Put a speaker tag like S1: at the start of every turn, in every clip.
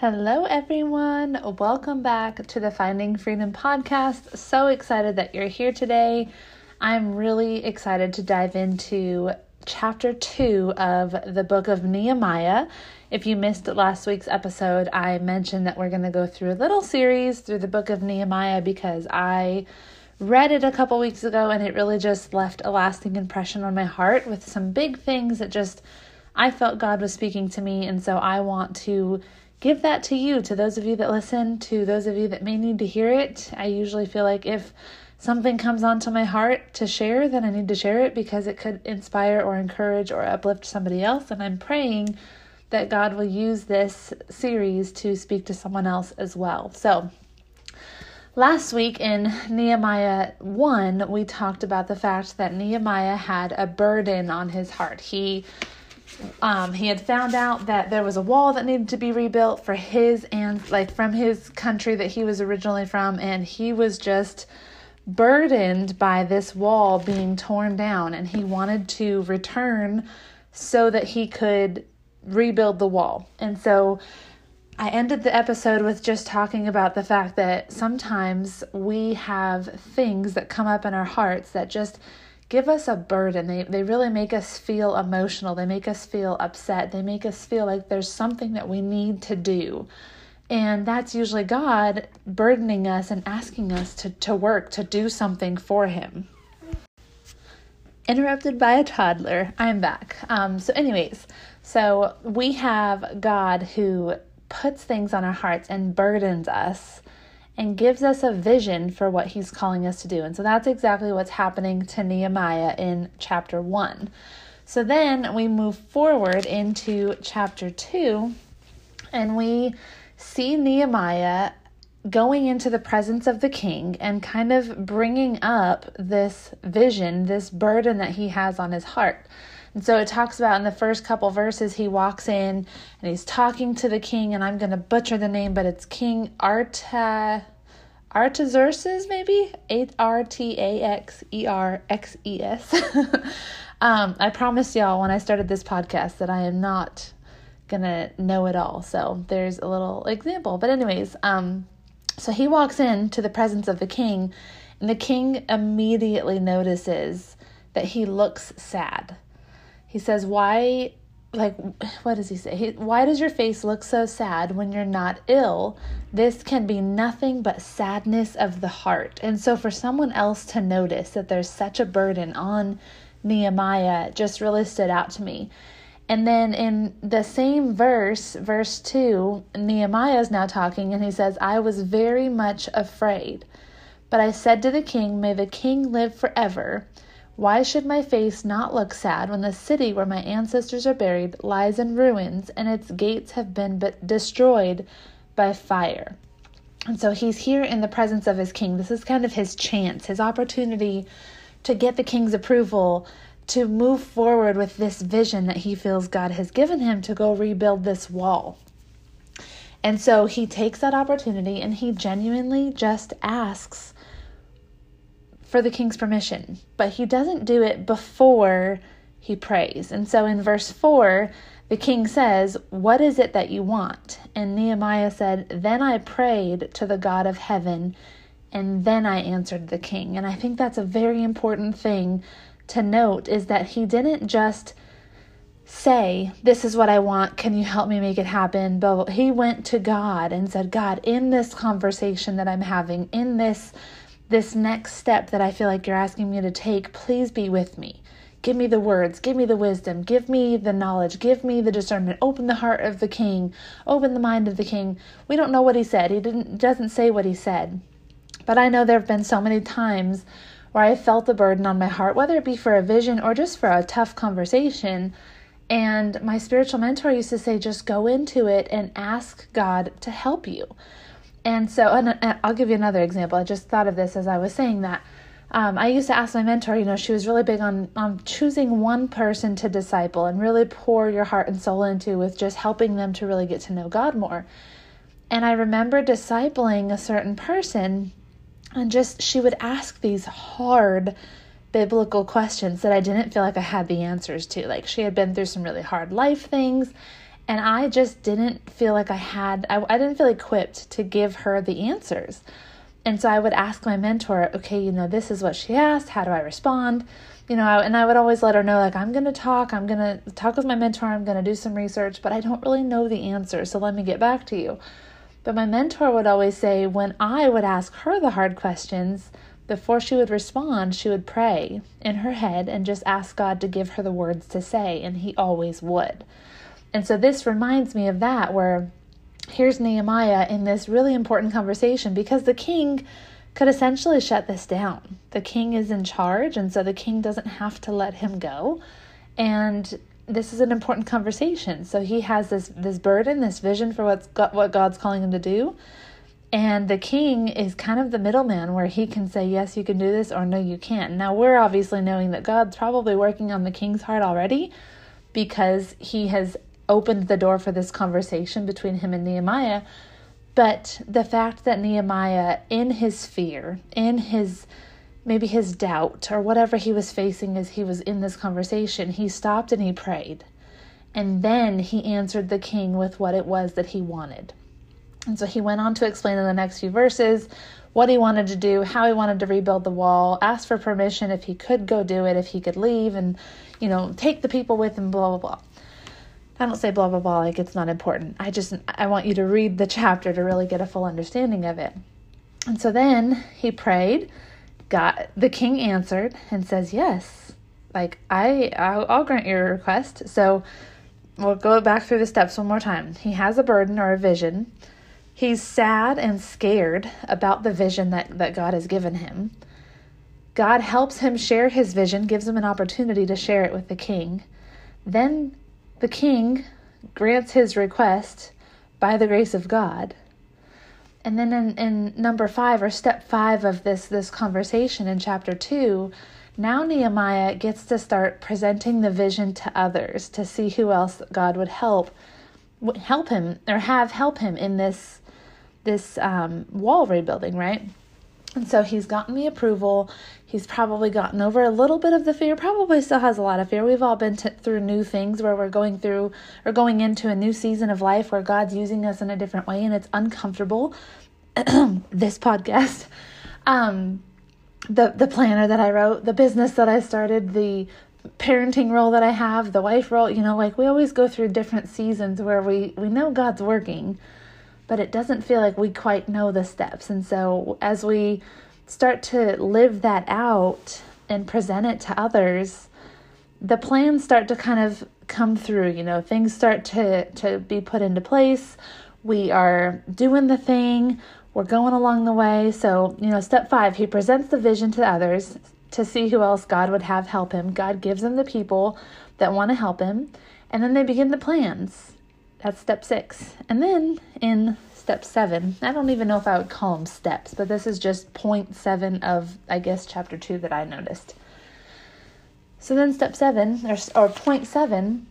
S1: Hello, everyone. Welcome back to the Finding Freedom podcast. So excited that you're here today. I'm really excited to dive into chapter two of the book of Nehemiah. If you missed last week's episode, I mentioned that we're going to go through a little series through the book of Nehemiah because I read it a couple weeks ago and it really just left a lasting impression on my heart with some big things that just I felt God was speaking to me. And so I want to give that to you, to those of you that listen, to those of you that may need to hear it. I usually feel like if something comes onto my heart to share, then I need to share it because it could inspire or encourage or uplift somebody else. And I'm praying that God will use this series to speak to someone else as well. So, last week in Nehemiah 1, we talked about the fact that Nehemiah had a burden on his heart. He um, he had found out that there was a wall that needed to be rebuilt for his and like from his country that he was originally from, and he was just burdened by this wall being torn down, and he wanted to return so that he could rebuild the wall. And so I ended the episode with just talking about the fact that sometimes we have things that come up in our hearts that just give us a burden. They, they really make us feel emotional. They make us feel upset. They make us feel like there's something that we need to do. And that's usually God burdening us and asking us to, to work, to do something for Him. Interrupted by a toddler. I'm back. Um, so, anyways, so we have God who puts things on our hearts and burdens us and gives us a vision for what he's calling us to do. And so that's exactly what's happening to Nehemiah in chapter 1. So then we move forward into chapter 2 and we see Nehemiah going into the presence of the king and kind of bringing up this vision, this burden that he has on his heart. And so it talks about in the first couple verses, he walks in and he's talking to the king, and I'm going to butcher the name, but it's King Arta. Artaxerxes, maybe R T A X E R X E S. Um, I promised y'all when I started this podcast that I am not gonna know it all. So there's a little example. But anyways, um, so he walks in to the presence of the king, and the king immediately notices that he looks sad. He says, Why, like, what does he say? He, Why does your face look so sad when you're not ill? This can be nothing but sadness of the heart. And so, for someone else to notice that there's such a burden on Nehemiah just really stood out to me. And then in the same verse, verse 2, Nehemiah is now talking and he says, I was very much afraid. But I said to the king, May the king live forever. Why should my face not look sad when the city where my ancestors are buried lies in ruins and its gates have been but destroyed by fire? And so he's here in the presence of his king. This is kind of his chance, his opportunity to get the king's approval to move forward with this vision that he feels God has given him to go rebuild this wall. And so he takes that opportunity and he genuinely just asks for the king's permission, but he doesn't do it before he prays. And so in verse 4, the king says, What is it that you want? And Nehemiah said, Then I prayed to the God of heaven, and then I answered the king. And I think that's a very important thing to note is that he didn't just say, This is what I want. Can you help me make it happen? But he went to God and said, God, in this conversation that I'm having, in this this next step that I feel like you're asking me to take, please be with me. Give me the words, give me the wisdom, give me the knowledge, give me the discernment. Open the heart of the king, open the mind of the king. We don't know what he said. He didn't doesn't say what he said. But I know there have been so many times where I felt the burden on my heart, whether it be for a vision or just for a tough conversation. And my spiritual mentor used to say, just go into it and ask God to help you. And so, and I'll give you another example. I just thought of this as I was saying that. Um, I used to ask my mentor, you know, she was really big on, on choosing one person to disciple and really pour your heart and soul into with just helping them to really get to know God more. And I remember discipling a certain person, and just she would ask these hard biblical questions that I didn't feel like I had the answers to. Like she had been through some really hard life things and I just didn't feel like I had, I, I didn't feel equipped to give her the answers. And so I would ask my mentor, okay, you know, this is what she asked. How do I respond? You know, and I would always let her know, like, I'm going to talk, I'm going to talk with my mentor, I'm going to do some research, but I don't really know the answer. So let me get back to you. But my mentor would always say, when I would ask her the hard questions, before she would respond, she would pray in her head and just ask God to give her the words to say, and He always would. And so this reminds me of that, where here's Nehemiah in this really important conversation because the king could essentially shut this down. The king is in charge, and so the king doesn't have to let him go. And this is an important conversation. So he has this this burden, this vision for what's got, what God's calling him to do. And the king is kind of the middleman where he can say, Yes, you can do this, or No, you can't. Now, we're obviously knowing that God's probably working on the king's heart already because he has opened the door for this conversation between him and Nehemiah. But the fact that Nehemiah, in his fear, in his maybe his doubt or whatever he was facing as he was in this conversation, he stopped and he prayed. And then he answered the king with what it was that he wanted. And so he went on to explain in the next few verses what he wanted to do, how he wanted to rebuild the wall, asked for permission if he could go do it, if he could leave, and, you know, take the people with him, blah, blah, blah. I don't say blah blah blah like it's not important. I just I want you to read the chapter to really get a full understanding of it. And so then he prayed, got the king answered and says yes. Like I I'll, grant your request. So we'll go back through the steps one more time. He has a burden or a vision. He's sad and scared about the vision that, that God has given him. God helps him share his vision, gives him an opportunity to share it with the king. Then the king grants his request by the grace of God. And then in, in number five or step five of this this conversation in chapter two, now Nehemiah gets to start presenting the vision to others to see who else God would help help him or have help him in this this um, wall rebuilding, right? And so he's gotten the approval. He's probably gotten over a little bit of the fear, probably still has a lot of fear. We've all been t- through new things where we're going through or going into a new season of life where God's using us in a different way and it's uncomfortable. this podcast, um, the, the planner that I wrote, the business that I started, the parenting role that I have, the wife role, you know, like we always go through different seasons where we, we know God's working but it doesn't feel like we quite know the steps. And so as we start to live that out and present it to others, the plans start to kind of come through, you know, things start to to be put into place. We are doing the thing, we're going along the way. So, you know, step 5, he presents the vision to others to see who else God would have help him. God gives him the people that want to help him, and then they begin the plans. That's step six. And then in step seven, I don't even know if I would call them steps, but this is just point seven of, I guess, chapter two that I noticed. So then step seven, or, or point seven,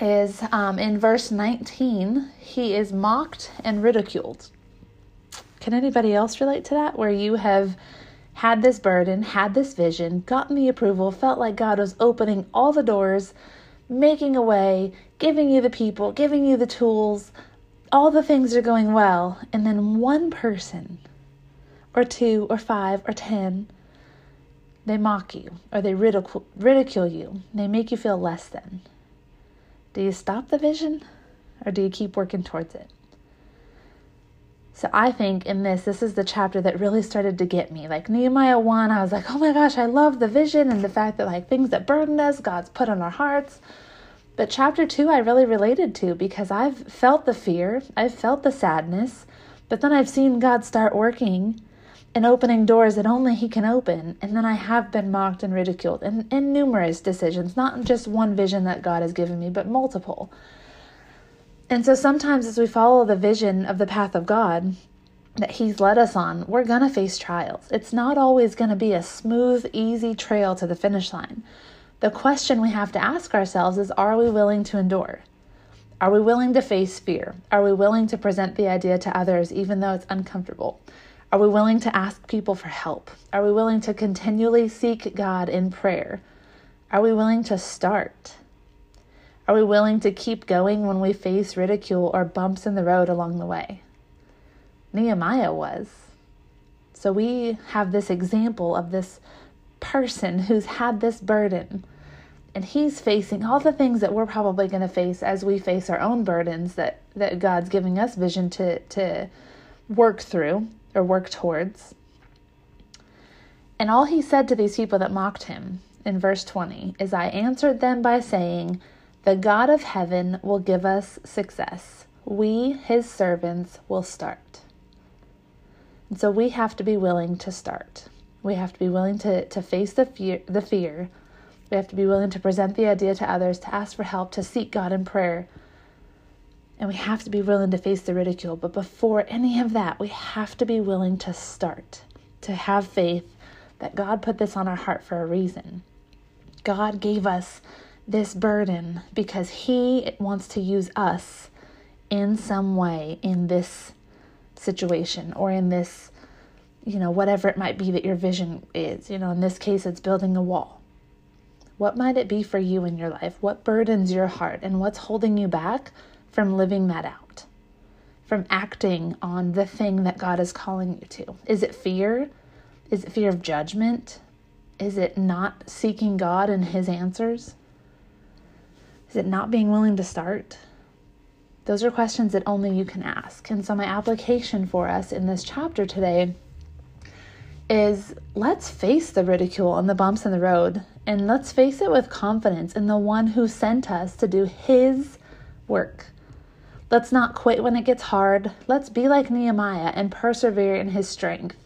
S1: is um, in verse 19, he is mocked and ridiculed. Can anybody else relate to that? Where you have had this burden, had this vision, gotten the approval, felt like God was opening all the doors making a way, giving you the people, giving you the tools, all the things are going well, and then one person, or two, or five, or ten, they mock you, or they ridicule, ridicule you, they make you feel less than. Do you stop the vision, or do you keep working towards it? So I think in this, this is the chapter that really started to get me. Like Nehemiah 1, I was like, oh my gosh, I love the vision and the fact that like things that burden us, God's put on our hearts. But chapter 2, I really related to because I've felt the fear, I've felt the sadness, but then I've seen God start working and opening doors that only He can open. And then I have been mocked and ridiculed in, in numerous decisions, not just one vision that God has given me, but multiple. And so sometimes as we follow the vision of the path of God that He's led us on, we're going to face trials. It's not always going to be a smooth, easy trail to the finish line. The question we have to ask ourselves is Are we willing to endure? Are we willing to face fear? Are we willing to present the idea to others even though it's uncomfortable? Are we willing to ask people for help? Are we willing to continually seek God in prayer? Are we willing to start? Are we willing to keep going when we face ridicule or bumps in the road along the way? Nehemiah was. So we have this example of this person who's had this burden and he's facing all the things that we're probably going to face as we face our own burdens that that God's giving us vision to to work through or work towards. And all he said to these people that mocked him in verse 20 is I answered them by saying the God of heaven will give us success. We, his servants, will start. And so we have to be willing to start. We have to be willing to, to face the fear, the fear. We have to be willing to present the idea to others, to ask for help, to seek God in prayer. And we have to be willing to face the ridicule. But before any of that, we have to be willing to start, to have faith that God put this on our heart for a reason. God gave us this burden because He wants to use us in some way in this situation or in this, you know, whatever it might be that your vision is. You know, in this case, it's building a wall. What might it be for you in your life? What burdens your heart and what's holding you back from living that out? From acting on the thing that God is calling you to? Is it fear? Is it fear of judgment? Is it not seeking God and His answers? Is it not being willing to start? Those are questions that only you can ask. And so, my application for us in this chapter today is let's face the ridicule and the bumps in the road, and let's face it with confidence in the one who sent us to do his work. Let's not quit when it gets hard. Let's be like Nehemiah and persevere in his strength.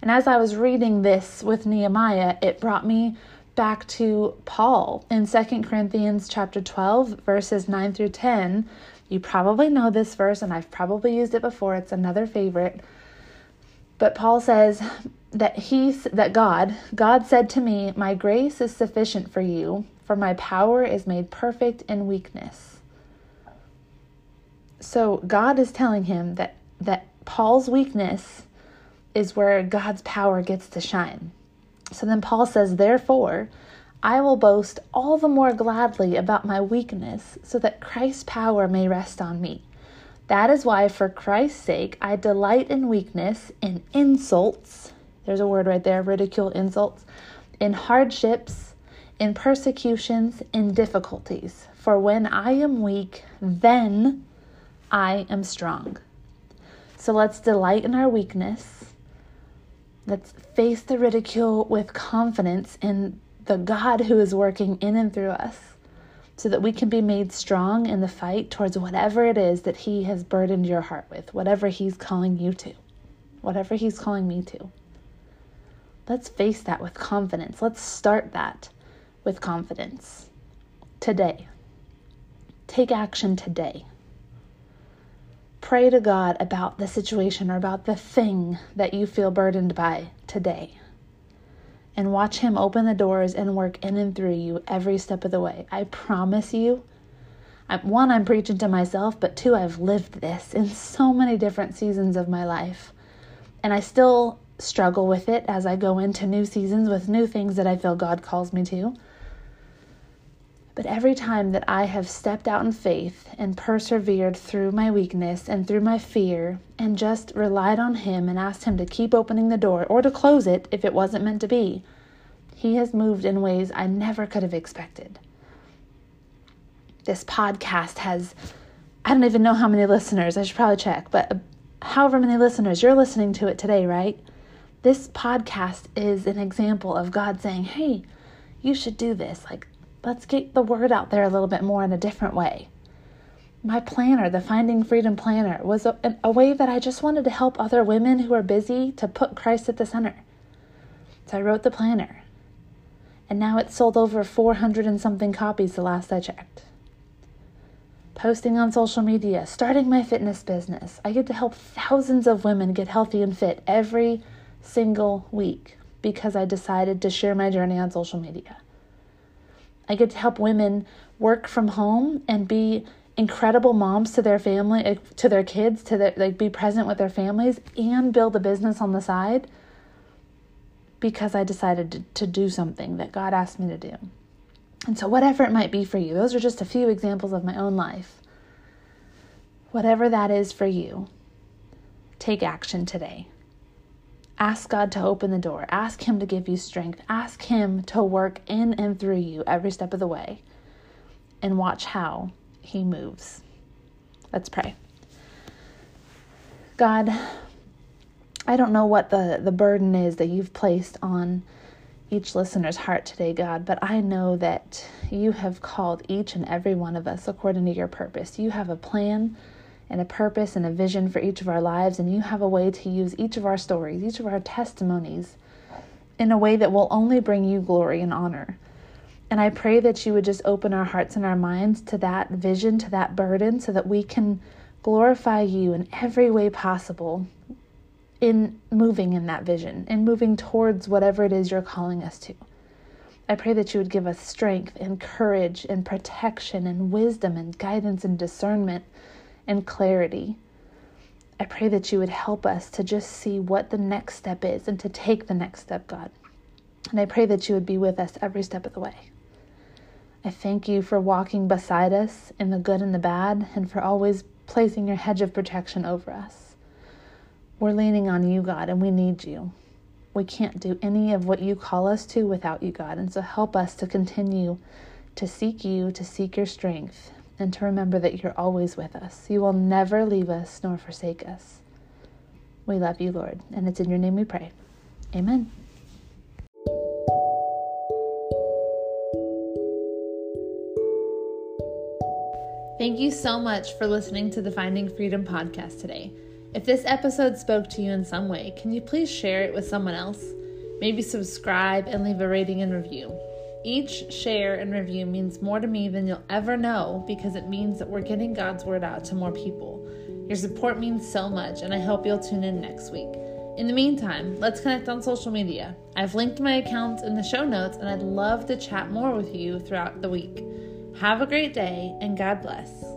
S1: And as I was reading this with Nehemiah, it brought me back to Paul in 2 Corinthians chapter 12 verses 9 through 10. You probably know this verse and I've probably used it before. It's another favorite. But Paul says that he that God, God said to me, "My grace is sufficient for you, for my power is made perfect in weakness." So God is telling him that that Paul's weakness is where God's power gets to shine. So then Paul says, Therefore, I will boast all the more gladly about my weakness, so that Christ's power may rest on me. That is why, for Christ's sake, I delight in weakness, in insults. There's a word right there ridicule, insults, in hardships, in persecutions, in difficulties. For when I am weak, then I am strong. So let's delight in our weakness Let's face the ridicule with confidence in the God who is working in and through us so that we can be made strong in the fight towards whatever it is that He has burdened your heart with, whatever He's calling you to, whatever He's calling me to. Let's face that with confidence. Let's start that with confidence today. Take action today pray to God about the situation or about the thing that you feel burdened by today. And watch Him open the doors and work in and through you every step of the way. I promise you. One, I'm preaching to myself, but two, I've lived this in so many different seasons of my life. And I still struggle with it as I go into new seasons with new things that I feel God calls me to. But every time that I have stepped out in faith and persevered through my weakness and through my fear and just relied on Him and asked Him to keep opening the door or to close it if it wasn't meant to be, He has moved in ways I never could have expected. This podcast has, I don't even know how many listeners, I should probably check, but however many listeners, you're listening to it today, right? This podcast is an example of God saying, hey, you should do this. Like, let's get the word out there a little bit more in a different way. My planner, the Finding Freedom Planner, was a, a way that I just wanted to help other women who are busy to put Christ at the center. So I wrote the planner. And now it's sold over 400 and something copies the last I checked. Posting on social media, starting my fitness business. I get to help thousands of women get healthy and fit every single week because I decided to share my journey on social media. I get to help women work from home and be incredible moms to their family, eh, to their kids, to their, like be present with their families and build a business on the side because I decided to, to do something that God asked me to do. And so, whatever it might be for you, those are just a few examples of my own life. Whatever that is for you, take action today. Ask God to open the door. Ask Him to give you strength. Ask Him to work in and through you every step of the way. And watch how He moves. Let's pray. God, I don't know what the, the burden is that you've placed on each listener's heart today, God, but I know that you have called each and every one of us according to your purpose. You have a plan and a purpose and a vision for each of our lives, and you have a way to use each of our stories, each of our testimonies, in a way that will only bring you glory and honor. And I pray that you would just open our hearts and our minds to that vision, to that burden, so that we can glorify you in every way possible in moving in that vision, in moving towards whatever it is you're calling us to. I pray that you would give us strength and courage and protection and wisdom and guidance and discernment and clarity. I pray that you would help us to just see what the next step is and to take the next step, God. And I pray that you would be with us every step of the way. I thank you for walking beside us in the good and the bad and for always placing your hedge of protection over us. We're leaning on you, God, and we need you. We can't do any of what you call us to without you, God. And so help us to continue to seek you, to seek your strength, and to remember that you're always with us. You will never leave us nor forsake us. We love you, Lord, and it's in your name we pray. Amen. Thank you so much for listening to the Finding Freedom podcast today. If this episode spoke to you in some way, can you please share it with someone else? Maybe subscribe and leave a rating and review. Each share and review means more to me than you'll ever know because it means that we're getting God's word out to more people. Your support means so much, and I hope you'll tune in next week. In the meantime, let's connect on social media. I've linked my accounts in the show notes, and I'd love to chat more with you throughout the week. Have a great day, and God bless.